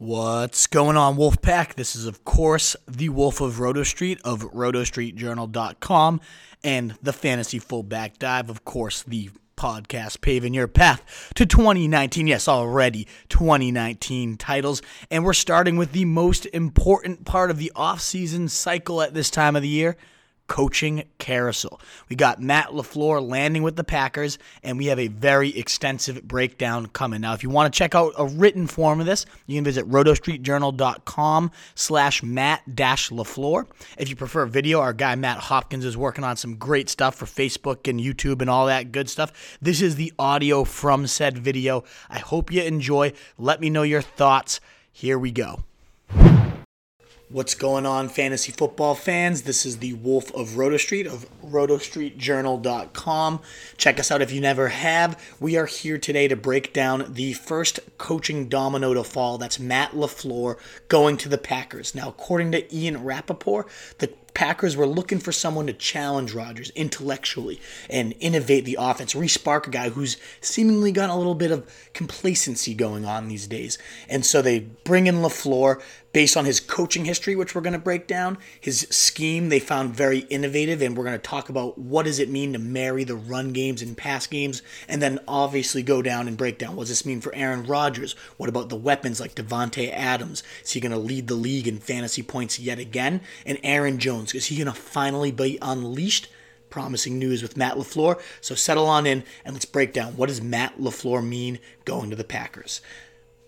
What's going on, Wolfpack? This is, of course, the Wolf of Roto Street of rotostreetjournal.com and the Fantasy Fullback Dive, of course, the podcast paving your path to 2019. Yes, already 2019 titles. And we're starting with the most important part of the offseason cycle at this time of the year coaching carousel. We got Matt LaFleur landing with the Packers, and we have a very extensive breakdown coming. Now, if you want to check out a written form of this, you can visit rotostreetjournal.com slash Matt dash LaFleur. If you prefer video, our guy Matt Hopkins is working on some great stuff for Facebook and YouTube and all that good stuff. This is the audio from said video. I hope you enjoy. Let me know your thoughts. Here we go. What's going on, fantasy football fans? This is the Wolf of Roto Street of rotostreetjournal.com. Check us out if you never have. We are here today to break down the first coaching domino to fall. That's Matt LaFleur going to the Packers. Now, according to Ian Rapoport, the Packers were looking for someone to challenge Rodgers intellectually and innovate the offense, respark a guy who's seemingly got a little bit of complacency going on these days. And so they bring in LaFleur based on his coaching history, which we're going to break down. His scheme they found very innovative, and we're going to talk about what does it mean to marry the run games and pass games, and then obviously go down and break down what does this mean for Aaron Rodgers? What about the weapons like Davante Adams? Is he going to lead the league in fantasy points yet again? And Aaron Jones, is he going to finally be unleashed? Promising news with Matt LaFleur. So settle on in and let's break down what does Matt LaFleur mean going to the Packers.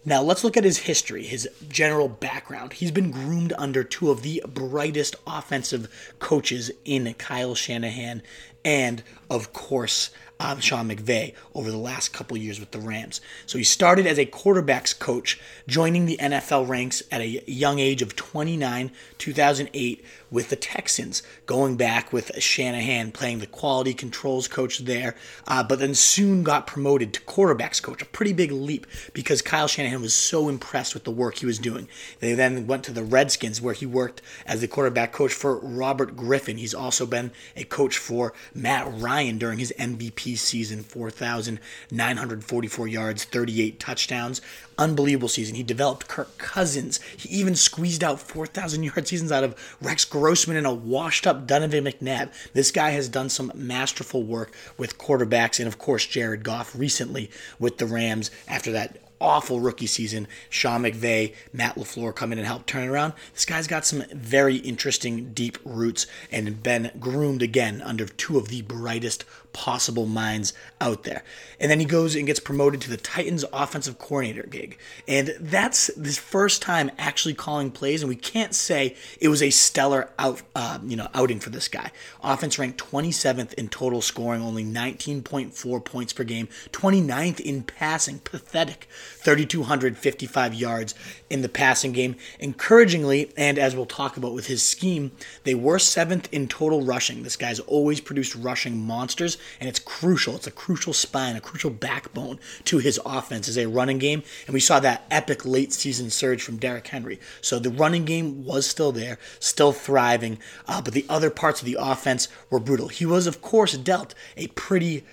Now, let's look at his history, his general background. He's been groomed under two of the brightest offensive coaches in Kyle Shanahan and, of course, um, Sean McVay over the last couple years with the Rams. So he started as a quarterbacks coach, joining the NFL ranks at a young age of 29, 2008, with the Texans, going back with Shanahan playing the quality controls coach there, uh, but then soon got promoted to quarterbacks coach. A pretty big leap because Kyle Shanahan was so impressed with the work he was doing. They then went to the Redskins, where he worked as the quarterback coach for Robert Griffin. He's also been a coach for Matt Ryan during his MVP season 4,944 yards, 38 touchdowns. Unbelievable season. He developed Kirk Cousins. He even squeezed out 4,000 yard seasons out of Rex Grossman and a washed up Donovan McNabb. This guy has done some masterful work with quarterbacks and, of course, Jared Goff recently with the Rams after that awful rookie season. Sean McVay, Matt LaFleur come in and help turn it around. This guy's got some very interesting, deep roots and been groomed again under two of the brightest possible minds out there. And then he goes and gets promoted to the Titans offensive coordinator gig. And that's his first time actually calling plays, and we can't say it was a stellar out, uh, you know, outing for this guy. Offense ranked 27th in total scoring, only 19.4 points per game, 29th in passing, pathetic, 3,255 yards in the passing game. Encouragingly, and as we'll talk about with his scheme, they were seventh in total rushing. This guy's always produced rushing monsters and it's crucial. It's a crucial spine, a crucial backbone to his offense as a running game. And we saw that epic late season surge from Derrick Henry. So the running game was still there, still thriving, uh, but the other parts of the offense were brutal. He was, of course, dealt a pretty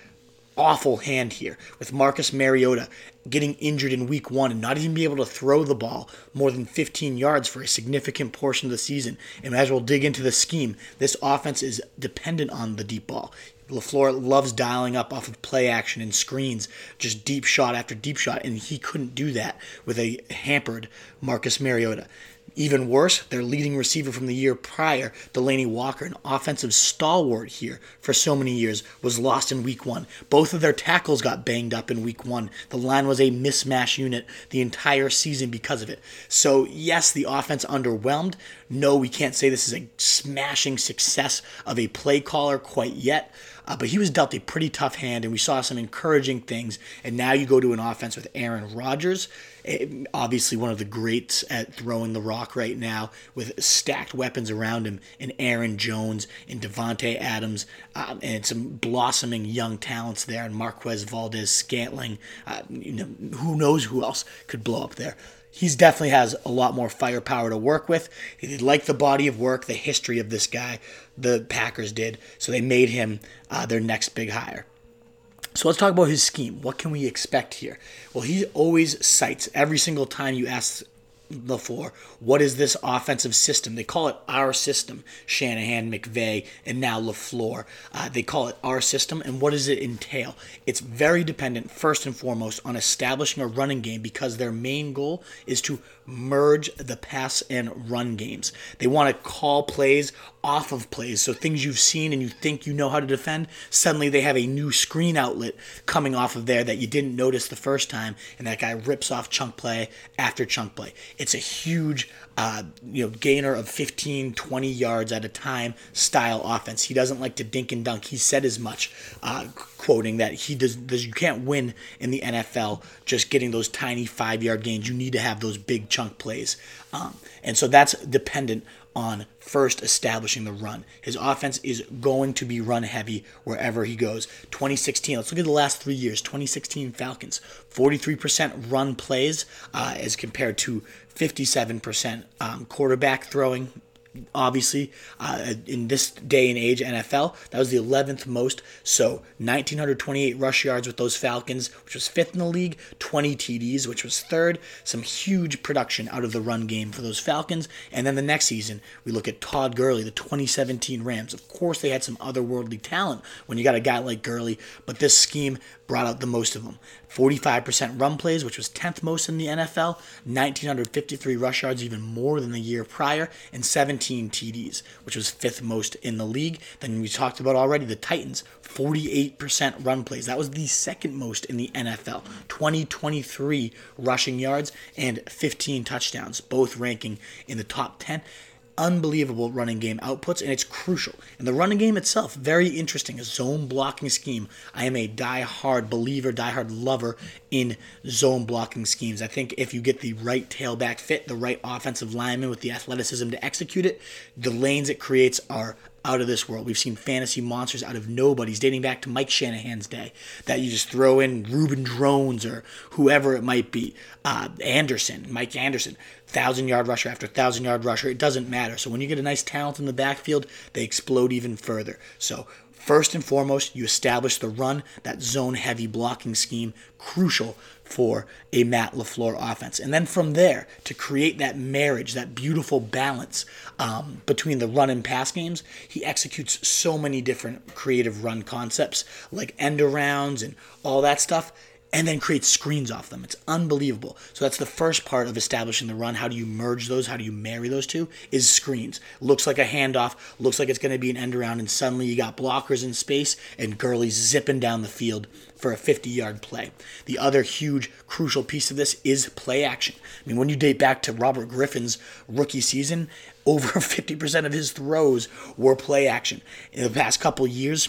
awful hand here with Marcus Mariota getting injured in week one and not even be able to throw the ball more than 15 yards for a significant portion of the season. And as we'll dig into the scheme, this offense is dependent on the deep ball. LaFleur loves dialing up off of play action and screens, just deep shot after deep shot, and he couldn't do that with a hampered Marcus Mariota. Even worse, their leading receiver from the year prior, Delanie Walker, an offensive stalwart here for so many years, was lost in week one. Both of their tackles got banged up in week one. The line was a mismatch unit the entire season because of it. So, yes, the offense underwhelmed. No, we can't say this is a smashing success of a play caller quite yet. Uh, but he was dealt a pretty tough hand, and we saw some encouraging things. And now you go to an offense with Aaron Rodgers, eh, obviously one of the greats at throwing the rock right now, with stacked weapons around him, and Aaron Jones and Davante Adams, um, and some blossoming young talents there, and Marquez Valdes-Scantling. Uh, you know, who knows who else could blow up there he's definitely has a lot more firepower to work with. He liked the body of work, the history of this guy. The Packers did, so they made him uh, their next big hire. So let's talk about his scheme. What can we expect here? Well, he always cites every single time you ask LaFleur, what is this offensive system? They call it our system. Shanahan, McVay, and now LaFleur. Uh, they call it our system, and what does it entail? It's very dependent, first and foremost, on establishing a running game because their main goal is to merge the pass and run games. They want to call plays off of plays. So things you've seen and you think you know how to defend, suddenly they have a new screen outlet coming off of there that you didn't notice the first time, and that guy rips off chunk play after chunk play. It's a huge uh, you know, gainer of 15, 20 yards at a time style offense. He doesn't like to dink and dunk. He said as much, uh, quoting that he does, does. You can't win in the NFL just getting those tiny five yard gains. You need to have those big chunk plays, um, and so that's dependent on first establishing the run. His offense is going to be run heavy wherever he goes. 2016, let's look at the last three years. 2016 Falcons, 43% run plays uh, as compared to 57% um, quarterback throwing obviously uh, in this day and age NFL that was the 11th most. So 1928 rush yards with those Falcons which was fifth in the league 20 TDs which was third. Some huge production out of the run game for those Falcons. And then the next season we look at Todd Gurley the 2017 Rams. Of course they had some otherworldly talent when you got a guy like Gurley but this scheme brought out the most of them. 45% run plays, which was 10th most in the NFL, 1,953 rush yards, even more than the year prior, and 17 TDs, which was fifth most in the league. Then we talked about already the Titans, 48% run plays. That was the second most in the NFL. 2023 rushing yards and 15 touchdowns, both ranking in the top 10 unbelievable running game outputs, and it's crucial. And the running game itself, very interesting. A zone blocking scheme. I am a die-hard believer, die-hard lover in zone blocking schemes. I think if you get the right tailback fit, the right offensive lineman with the athleticism to execute it, the lanes it creates are out of this world. We've seen fantasy monsters out of nobodies dating back to Mike Shanahan's day that you just throw in Reuben Droughns or whoever it might be. Uh, Anderson, Mike Anderson, thousand yard rusher after thousand yard rusher. It doesn't matter. So when you get a nice talent in the backfield, they explode even further. So First and foremost, you establish the run, that zone heavy blocking scheme, crucial for a Matt LaFleur offense. And then from there, to create that marriage, that beautiful balance um, between the run and pass games, he executes so many different creative run concepts like end arounds and all that stuff and then create screens off them. It's unbelievable. So that's the first part of establishing the run. How do you merge those? How do you marry those two? Is screens. Looks like a handoff, looks like it's going to be an end around, and suddenly you got blockers in space and Gurley's zipping down the field for a 50 yard play. The other huge, crucial piece of this is play action. I mean, when you date back to Robert Griffin's rookie season, over 50% of his throws were play action. In the past couple years,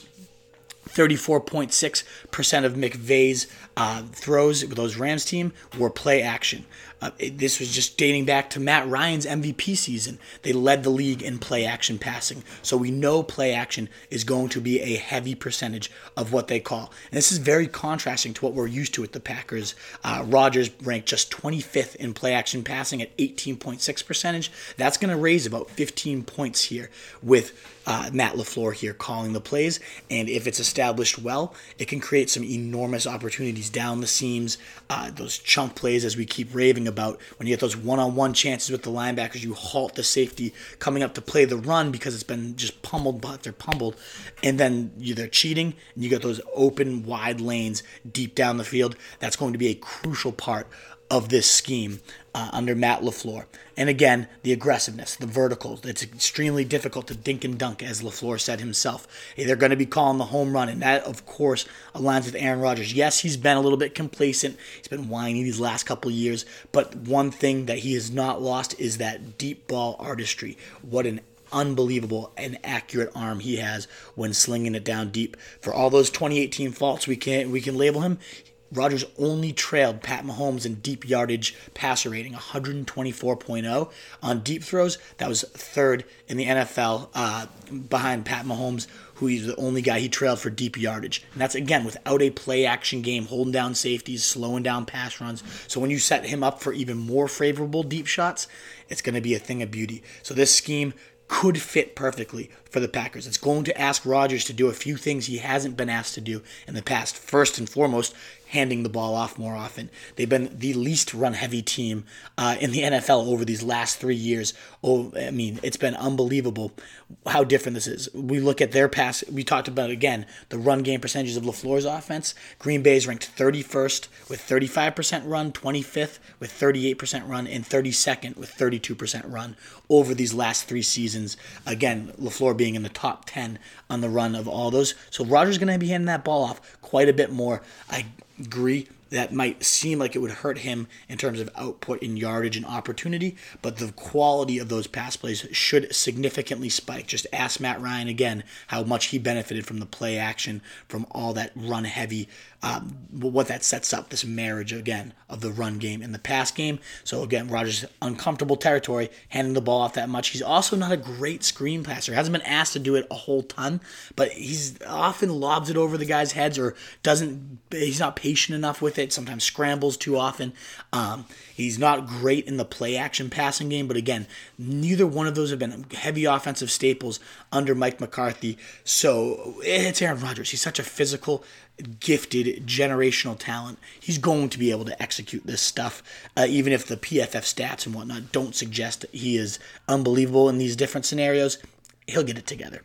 34.6% of McVay's uh, throws with those Rams team were play action. Uh, it, this was just dating back to Matt Ryan's MVP season. They led the league in play action passing. So we know play action is going to be a heavy percentage of what they call. And this is very contrasting to what we're used to with the Packers. Uh, Rodgers ranked just 25th in play action passing at 18.6 percentage. That's going to raise about 15 points here with uh, Matt LaFleur here calling the plays. And if it's established well, it can create some enormous opportunities down the seams, uh, those chunk plays as we keep raving. About when you get those one on one chances with the linebackers, you halt the safety coming up to play the run because it's been just pummeled, but they're pummeled. And then you, they're cheating, and you get those open, wide lanes deep down the field. That's going to be a crucial part of this scheme uh, under Matt LaFleur. And again, the aggressiveness, the verticals. It's extremely difficult to dink and dunk, as LaFleur said himself. Hey, they're going to be calling the home run, and that, of course, aligns with Aaron Rodgers. Yes, he's been a little bit complacent. He's been whiny these last couple years, but one thing that he has not lost is that deep ball artistry. What an unbelievable and accurate arm he has when slinging it down deep. For all those 2018 faults we can we can label him, Rodgers only trailed Pat Mahomes in deep yardage passer rating, 124.0 on deep throws. That was third in the NFL uh, behind Pat Mahomes, who he's the only guy he trailed for deep yardage. And that's again without a play action game, holding down safeties, slowing down pass runs. So when you set him up for even more favorable deep shots, it's going to be a thing of beauty. So this scheme could fit perfectly for the Packers. It's going to ask Rodgers to do a few things he hasn't been asked to do in the past. First and foremost, handing the ball off more often. They've been the least run heavy team uh, in the NFL over these last three years. Oh, I mean, it's been unbelievable how different this is. We look at their pass. We talked about again the run game percentages of LaFleur's offense. Green Bay is ranked 31st with 35% run, 25th with 38% run, and 32nd with 32% run over these last three seasons. Again, LaFleur being in the top 10 on the run of all those. So Rodgers going to be handing that ball off quite a bit more. I agree that might seem like it would hurt him in terms of output in yardage and opportunity, but the quality of those pass plays should significantly spike. Just ask Matt Ryan again how much he benefited from the play action, from all that run heavy, um, what that sets up, this marriage again of the run game and the pass game. So again, Rodgers uncomfortable territory, handing the ball off that much. He's also not a great screen passer. Hasn't been asked to do it a whole ton, but he's often lobs it over the guy's heads or doesn't. He's not patient enough with it it, sometimes scrambles too often. Um, he's not great in the play action passing game, but again, neither one of those have been heavy offensive staples under Mike McCarthy. So it's Aaron Rodgers. He's such a physical, gifted, generational talent. He's going to be able to execute this stuff, uh, even if the PFF stats and whatnot don't suggest that he is unbelievable in these different scenarios. He'll get it together.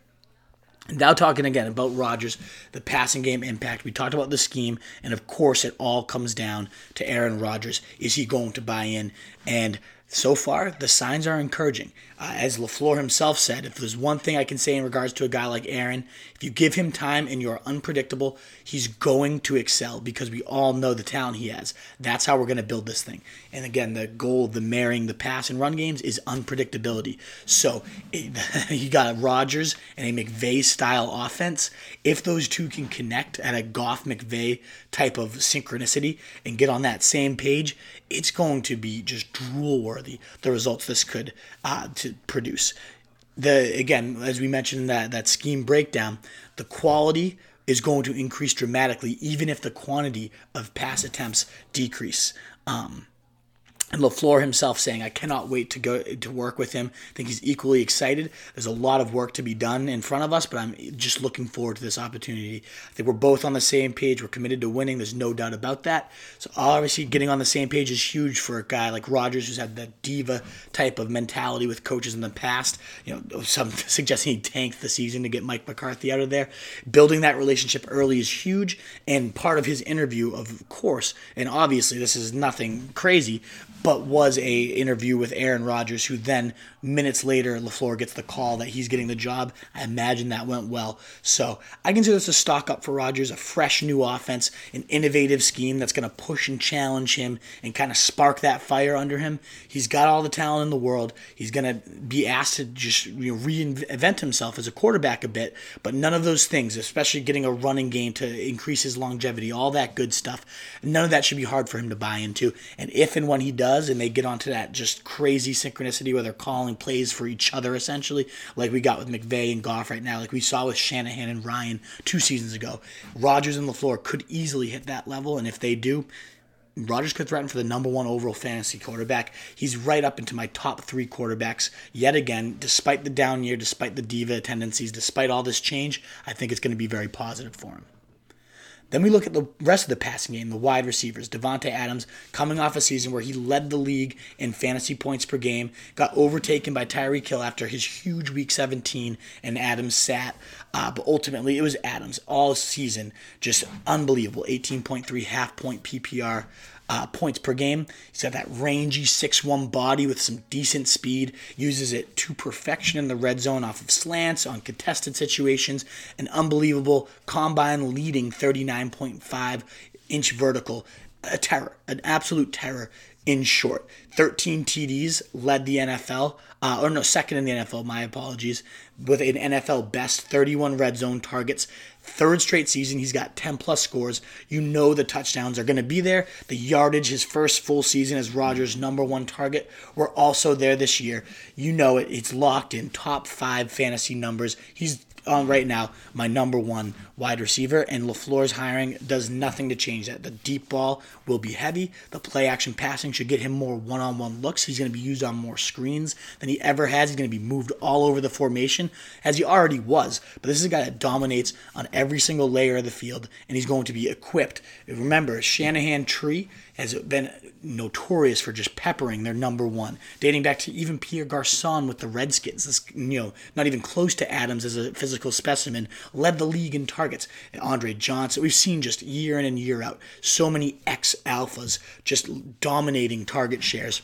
Now, talking again about Rodgers, the passing game impact. We talked about the scheme, and of course, it all comes down to Aaron Rodgers. Is he going to buy in? And so far, the signs are encouraging. Uh, as LaFleur himself said, if there's one thing I can say in regards to a guy like Aaron, if you give him time and you're unpredictable, he's going to excel because we all know the talent he has. That's how we're going to build this thing. And again, the goal of the marrying the pass and run games is unpredictability. So you got Rodgers and a McVay style offense. If those two can connect at a Goff McVay type of synchronicity and get on that same page, it's going to be just drool worthy the results this could uh, to produce. The again, as we mentioned that that scheme breakdown, the quality is going to increase dramatically, even if the quantity of pass attempts decrease. Um, and LaFleur himself saying, I cannot wait to go to work with him. I think he's equally excited. There's a lot of work to be done in front of us, but I'm just looking forward to this opportunity. I think we're both on the same page. We're committed to winning. There's no doubt about that. So obviously getting on the same page is huge for a guy like Rodgers, who's had that diva type of mentality with coaches in the past. You know, some suggesting he tanked the season to get Mike McCarthy out of there. Building that relationship early is huge. And part of his interview, of course, and obviously this is nothing crazy, but was a interview with Aaron Rodgers, who then minutes later LaFleur gets the call that he's getting the job. I imagine that went well. So I consider this a stock up for Rodgers, a fresh new offense, an innovative scheme that's going to push and challenge him and kind of spark that fire under him. He's got all the talent in the world. He's going to be asked to just you know, reinvent himself as a quarterback a bit, but none of those things, especially getting a running game to increase his longevity, all that good stuff, none of that should be hard for him to buy into. And if and when he does, and they get onto that just crazy synchronicity where they're calling plays for each other essentially, like we got with McVay and Goff right now, like we saw with Shanahan and Ryan two seasons ago. Rodgers and LaFleur could easily hit that level, and if they do, Rodgers could threaten for the number one overall fantasy quarterback. He's right up into my top three quarterbacks yet again, despite the down year, despite the diva tendencies, despite all this change. I think it's going to be very positive for him. Then we look at the rest of the passing game, the wide receivers. Davante Adams coming off a season where he led the league in fantasy points per game, got overtaken by Tyreek Hill after his huge Week 17, and Adams sat. Uh, but ultimately, it was Adams all season, just unbelievable. 18.3 half point PPR uh, points per game. He's got that rangy 6'1 body with some decent speed, uses it to perfection in the red zone off of slants, on contested situations, an unbelievable combine leading 39.5 inch vertical. A terror, an absolute terror in short. 13 TDs led the NFL, uh, or no, second in the NFL, my apologies, with an NFL best 31 red zone targets. Third straight season, he's got 10 plus scores. You know the touchdowns are going to be there. The yardage, his first full season as Rodgers' number one target, were also there this year. You know it. It's locked in top five fantasy numbers. He's on right now my number one wide receiver, and LaFleur's hiring does nothing to change that. The deep ball will be heavy. The play action passing should get him more one on one looks. He's going to be used on more screens than he ever has. He's going to be moved all over the formation as he already was. But this is a guy that dominates on every single layer of the field, and he's going to be equipped. Remember, Shanahan tree has been notorious for just peppering their number one, dating back to even Pierre Garcon with the Redskins. This, you know, not even close to Adams as a physical specimen, led the league in targets. And Andre Johnson, we've seen just year in and year out so many ex alphas just dominating target shares.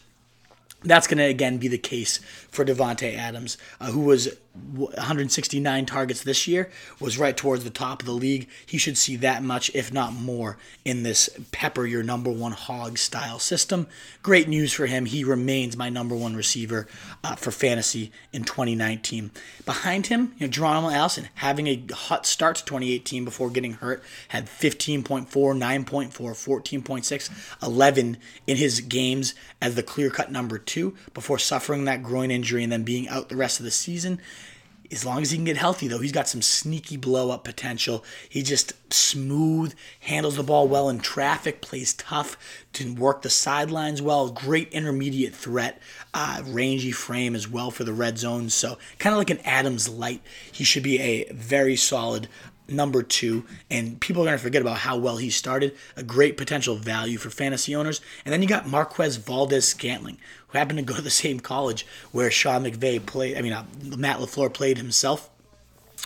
That's going to again be the case for Davante Adams, uh, who was 169 targets this year, was right towards the top of the league. He should see that much, if not more, in this pepper your number one hog style system. Great news for him. He remains my number one receiver uh, for fantasy in 2019. Behind him, you know, Geronimo Allison having a hot start to 2018 before getting hurt, had 15.4, 9.4, 14.6, 11 in his games as the clear cut number two before suffering that groin injury and then being out the rest of the season as long as he can get healthy, though, he's got some sneaky blow up potential. He just smooth, handles the ball well in traffic, plays tough, can work the sidelines well. Great intermediate threat, uh, rangy frame as well for the red zone. So kind of like an Adams light. He should be a very solid number two, and people are going to forget about how well he started. A great potential value for fantasy owners. And then you got Marquez Valdes-Scantling, who happened to go to the same college where Sean McVay played, I mean, uh, Matt LaFleur played himself.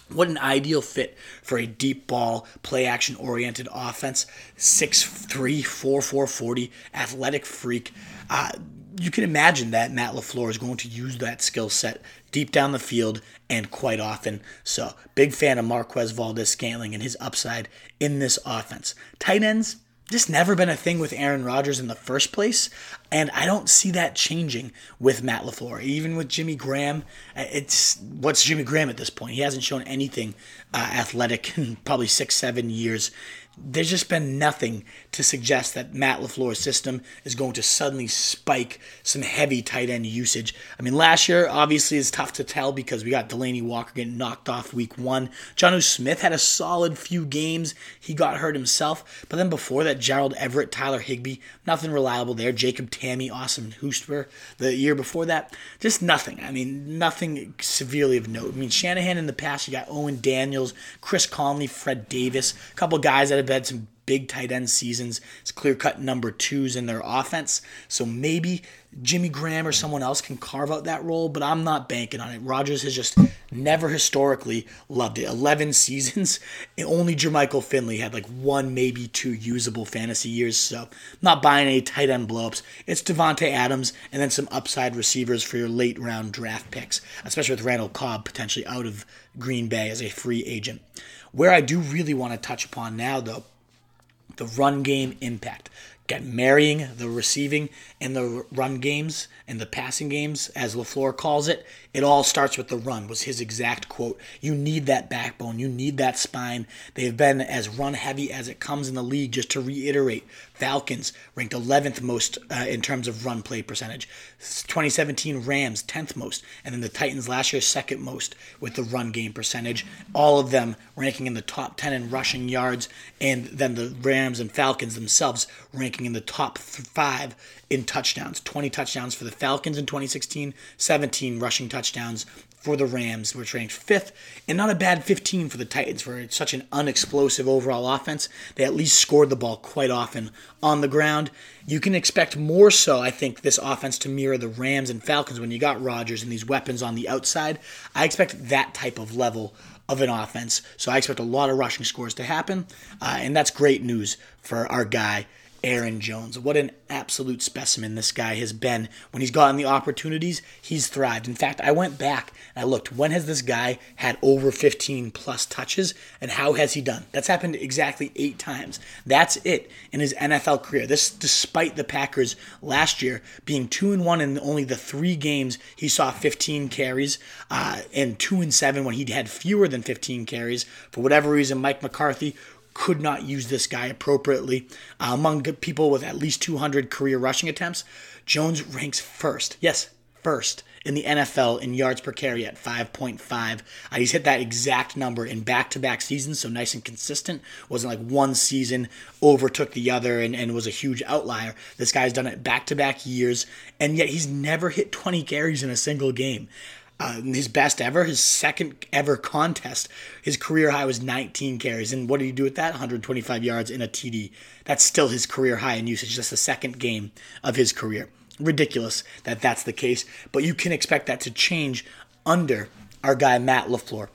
What an ideal fit for a deep ball, play action oriented offense. 6'3, 4'4, 40, athletic freak. Uh, you can imagine that Matt LaFleur is going to use that skill set deep down the field and quite often. So, big fan of Marquez Valdes-Scantling and his upside in this offense. Tight ends, just never been a thing with Aaron Rodgers in the first place, and I don't see that changing with Matt LaFleur. Even with Jimmy Graham, it's what's Jimmy Graham at this point? He hasn't shown anything uh, athletic in probably six, seven years there's just been nothing to suggest that Matt LaFleur's system is going to suddenly spike some heavy tight end usage. I mean, last year, obviously, is tough to tell because we got Delanie Walker getting knocked off week one. Jonnu Smith had a solid few games. He got hurt himself. But then before that, Gerald Everett, Tyler Higbee, nothing reliable there. Jacob Tamme, Austin Hooper the year before that, just nothing. I mean, nothing severely of note. I mean, Shanahan in the past, you got Owen Daniels, Chris Cooley, Fred Davis, a couple guys that have had some big tight end seasons. It's clear cut number twos in their offense. So maybe Jimmy Graham or someone else can carve out that role, but I'm not banking on it. Rodgers has just never historically loved it. 11 seasons, only Jermichael Finley had like one, maybe two usable fantasy years. So not buying any tight end blowups. It's Davante Adams and then some upside receivers for your late round draft picks, especially with Randall Cobb potentially out of Green Bay as a free agent. Where I do really want to touch upon now, though, the run game impact. Get marrying the receiving and the run games and the passing games, as LaFleur calls it. It all starts with the run, was his exact quote. You need that backbone. You need that spine. They've been as run heavy as it comes in the league, just to reiterate. Falcons ranked 11th most uh, in terms of run play percentage. 2017 Rams 10th most, and then the Titans last year second most with the run game percentage. All of them ranking in the top 10 in rushing yards, and then the Rams and Falcons themselves ranking in the top five in touchdowns. 20 touchdowns for the Falcons in 2016, 17 rushing touchdowns for the Rams, which ranked fifth, and not a bad 15 for the Titans for such an unexplosive overall offense. They at least scored the ball quite often on the ground. You can expect more so, I think, this offense to mirror the Rams and Falcons when you got Rodgers and these weapons on the outside. I expect that type of level of an offense. So I expect a lot of rushing scores to happen, uh, and that's great news for our guy Aaron Jones. What an absolute specimen this guy has been. When he's gotten the opportunities, he's thrived. In fact, I went back and I looked. When has this guy had over 15 plus touches and how has he done? That's happened exactly eight times. That's it in his NFL career. This despite the Packers last year being 2 and 1 in only the three games he saw 15 carries uh, and 2 and 7 when he had fewer than 15 carries. For whatever reason, Mike McCarthy could not use this guy appropriately. Uh, among people with at least 200 career rushing attempts, Jones ranks first. Yes, first in the NFL in yards per carry at 5.5. Uh, he's hit that exact number in back to back seasons, so nice and consistent. Wasn't like one season overtook the other and, and was a huge outlier. This guy's done it back to back years, and yet he's never hit 20 carries in a single game. Uh, his best ever, his second ever contest. His career high was 19 carries. And what did he do with that? 125 yards in a TD. That's still his career high in usage. That's the second game of his career ridiculous that that's the case, but you can expect that to change under our guy Matt LaFleur.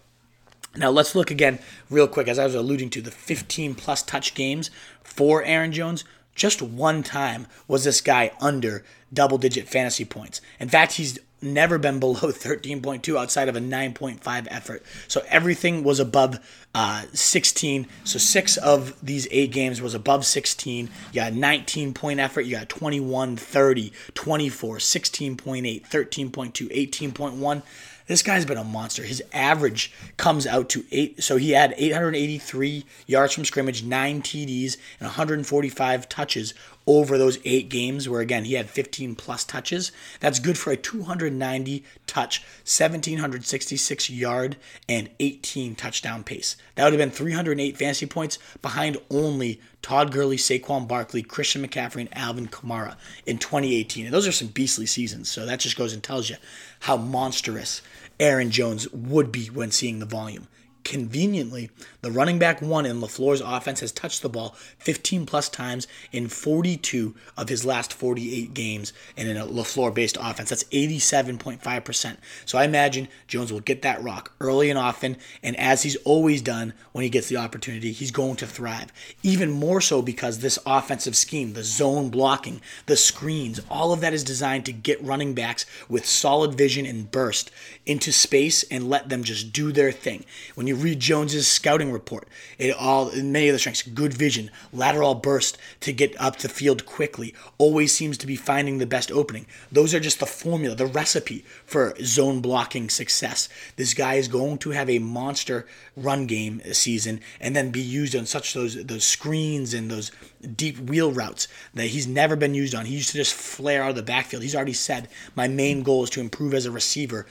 Now let's look again real quick as I was alluding to the 15 plus touch games for Aaron Jones. Just one time was this guy under double digit fantasy points. In fact, he's never been below 13.2 outside of a 9.5 effort. So everything was above uh, 16. So six of these eight games was above 16. You got 19 point effort. You got 21, 30, 24, 16.8, 13.2, 18.1. This guy's been a monster. His average comes out to eight. So he had 883 yards from scrimmage, nine TDs, and 145 touches over those eight games, where again he had 15 plus touches. That's good for a 290 touch, 1766 yard, and 18 touchdown pace. That would have been 308 fantasy points behind only Todd Gurley, Saquon Barkley, Christian McCaffrey, and Alvin Kamara in 2018. And those are some beastly seasons. So that just goes and tells you how monstrous Aaron Jones would be when seeing the volume. Conveniently, the running back one in LaFleur's offense has touched the ball 15 plus times in 42 of his last 48 games and in a LaFleur based offense. That's 87.5%. So I imagine Jones will get that rock early and often, and as he's always done when he gets the opportunity, he's going to thrive. Even more so because this offensive scheme, the zone blocking, the screens, all of that is designed to get running backs with solid vision and burst into space and let them just do their thing. When you read Jones's scouting report. It all many of the strengths, good vision, lateral burst to get up the field quickly, always seems to be finding the best opening. Those are just the formula, the recipe for zone blocking success. This guy is going to have a monster run game season and then be used on such those those screens and those deep wheel routes that he's never been used on. He used to just flare out of the backfield. He's already said my main goal is to improve as a receiver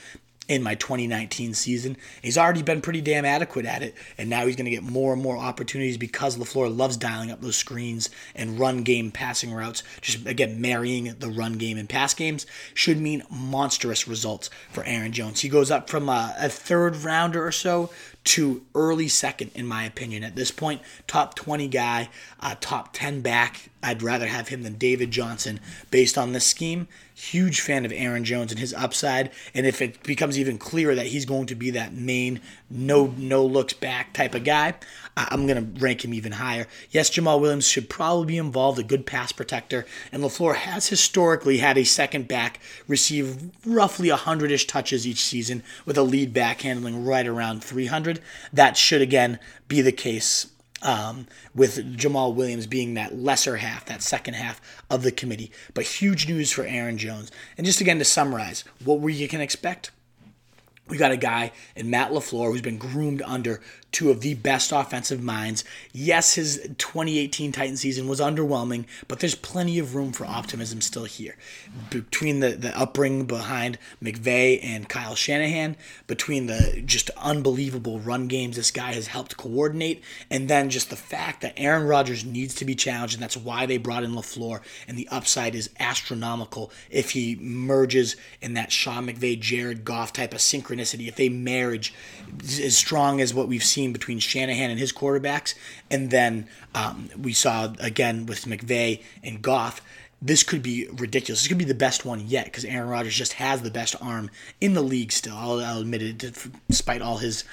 in my 2019 season. He's already been pretty damn adequate at it, and now he's going to get more and more opportunities because LaFleur loves dialing up those screens and run game passing routes. Just again, marrying the run game and pass games should mean monstrous results for Aaron Jones. He goes up from a, a third rounder or so to early second, in my opinion. At this point, top 20 guy, uh, top 10 back. I'd rather have him than David Johnson based on this scheme. Huge fan of Aaron Jones and his upside. And if it becomes even clearer that he's going to be that main no no looks back type of guy, I'm going to rank him even higher. Yes, Jamaal Williams should probably be involved, a good pass protector. And LaFleur has historically had a second back receive roughly 100 ish touches each season with a lead back handling right around 300. That should again be the case um, with Jamaal Williams being that lesser half, that second half of the committee. But huge news for Aaron Jones. And just again to summarize, what we can expect. We got a guy in Matt LaFleur who's been groomed under two of the best offensive minds. Yes, his 2018 Titan season was underwhelming, but there's plenty of room for optimism still here. Between the, the upbringing behind McVay and Kyle Shanahan, between the just unbelievable run games this guy has helped coordinate, and then just the fact that Aaron Rodgers needs to be challenged, and that's why they brought in LaFleur, and the upside is astronomical if he merges in that Sean McVay, Jared Goff type of synchronicity, if they marriage as strong as what we've seen between Shanahan and his quarterbacks, and then um, we saw again with McVay and Goff. This could be ridiculous. This could be the best one yet because Aaron Rodgers just has the best arm in the league still. I'll, I'll admit it, despite all his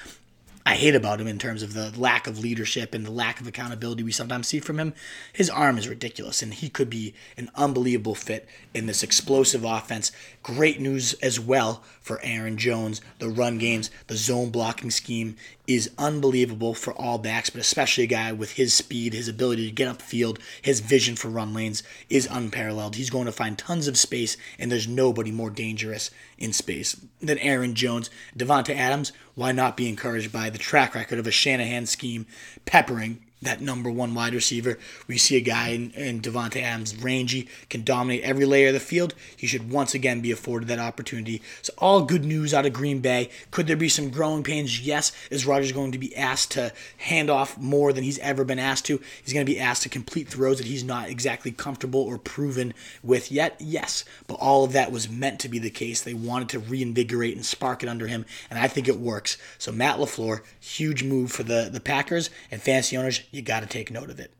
I hate about him in terms of the lack of leadership and the lack of accountability we sometimes see from him. His arm is ridiculous, and he could be an unbelievable fit in this explosive offense. Great news as well for Aaron Jones. The run games, the zone blocking scheme is unbelievable for all backs, but especially a guy with his speed, his ability to get upfield, his vision for run lanes is unparalleled. He's going to find tons of space, and there's nobody more dangerous in space than Aaron Jones. Davante Adams, why not be encouraged by the track record of a Shanahan scheme peppering that number one wide receiver. We see a guy in, in Davante Adams, rangy, can dominate every layer of the field. He should once again be afforded that opportunity. So all good news out of Green Bay. Could there be some growing pains? Yes. Is Rodgers going to be asked to hand off more than he's ever been asked to? He's going to be asked to complete throws that he's not exactly comfortable or proven with yet. Yes. But all of that was meant to be the case. They wanted to reinvigorate and spark it under him, and I think it works. So Matt LaFleur, huge move for the the Packers and fantasy owners you got to take note of it.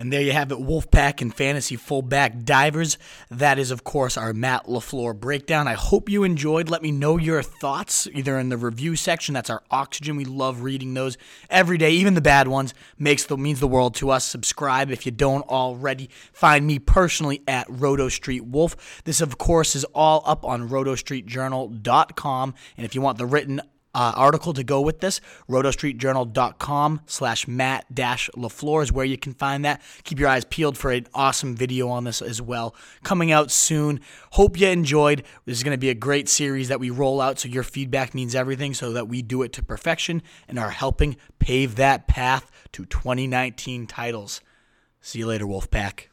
And there you have it, Wolfpack and Fantasy Fullback Divers. That is, of course, our Matt LaFleur breakdown. I hope you enjoyed. Let me know your thoughts either in the review section. That's our oxygen. We love reading those every day, even the bad ones. Makes the means the world to us. Subscribe if you don't already. Find me personally at Roto Street Wolf. This, of course, is all up on rotostreetjournal.com. And if you want the written uh, article to go with this. rotostreetjournal.com slash Matt dash LaFleur is where you can find that. Keep your eyes peeled for an awesome video on this as well. Coming out soon. Hope you enjoyed. This is going to be a great series that we roll out, so your feedback means everything so that we do it to perfection and are helping pave that path to 2019 titles. See you later, Wolfpack.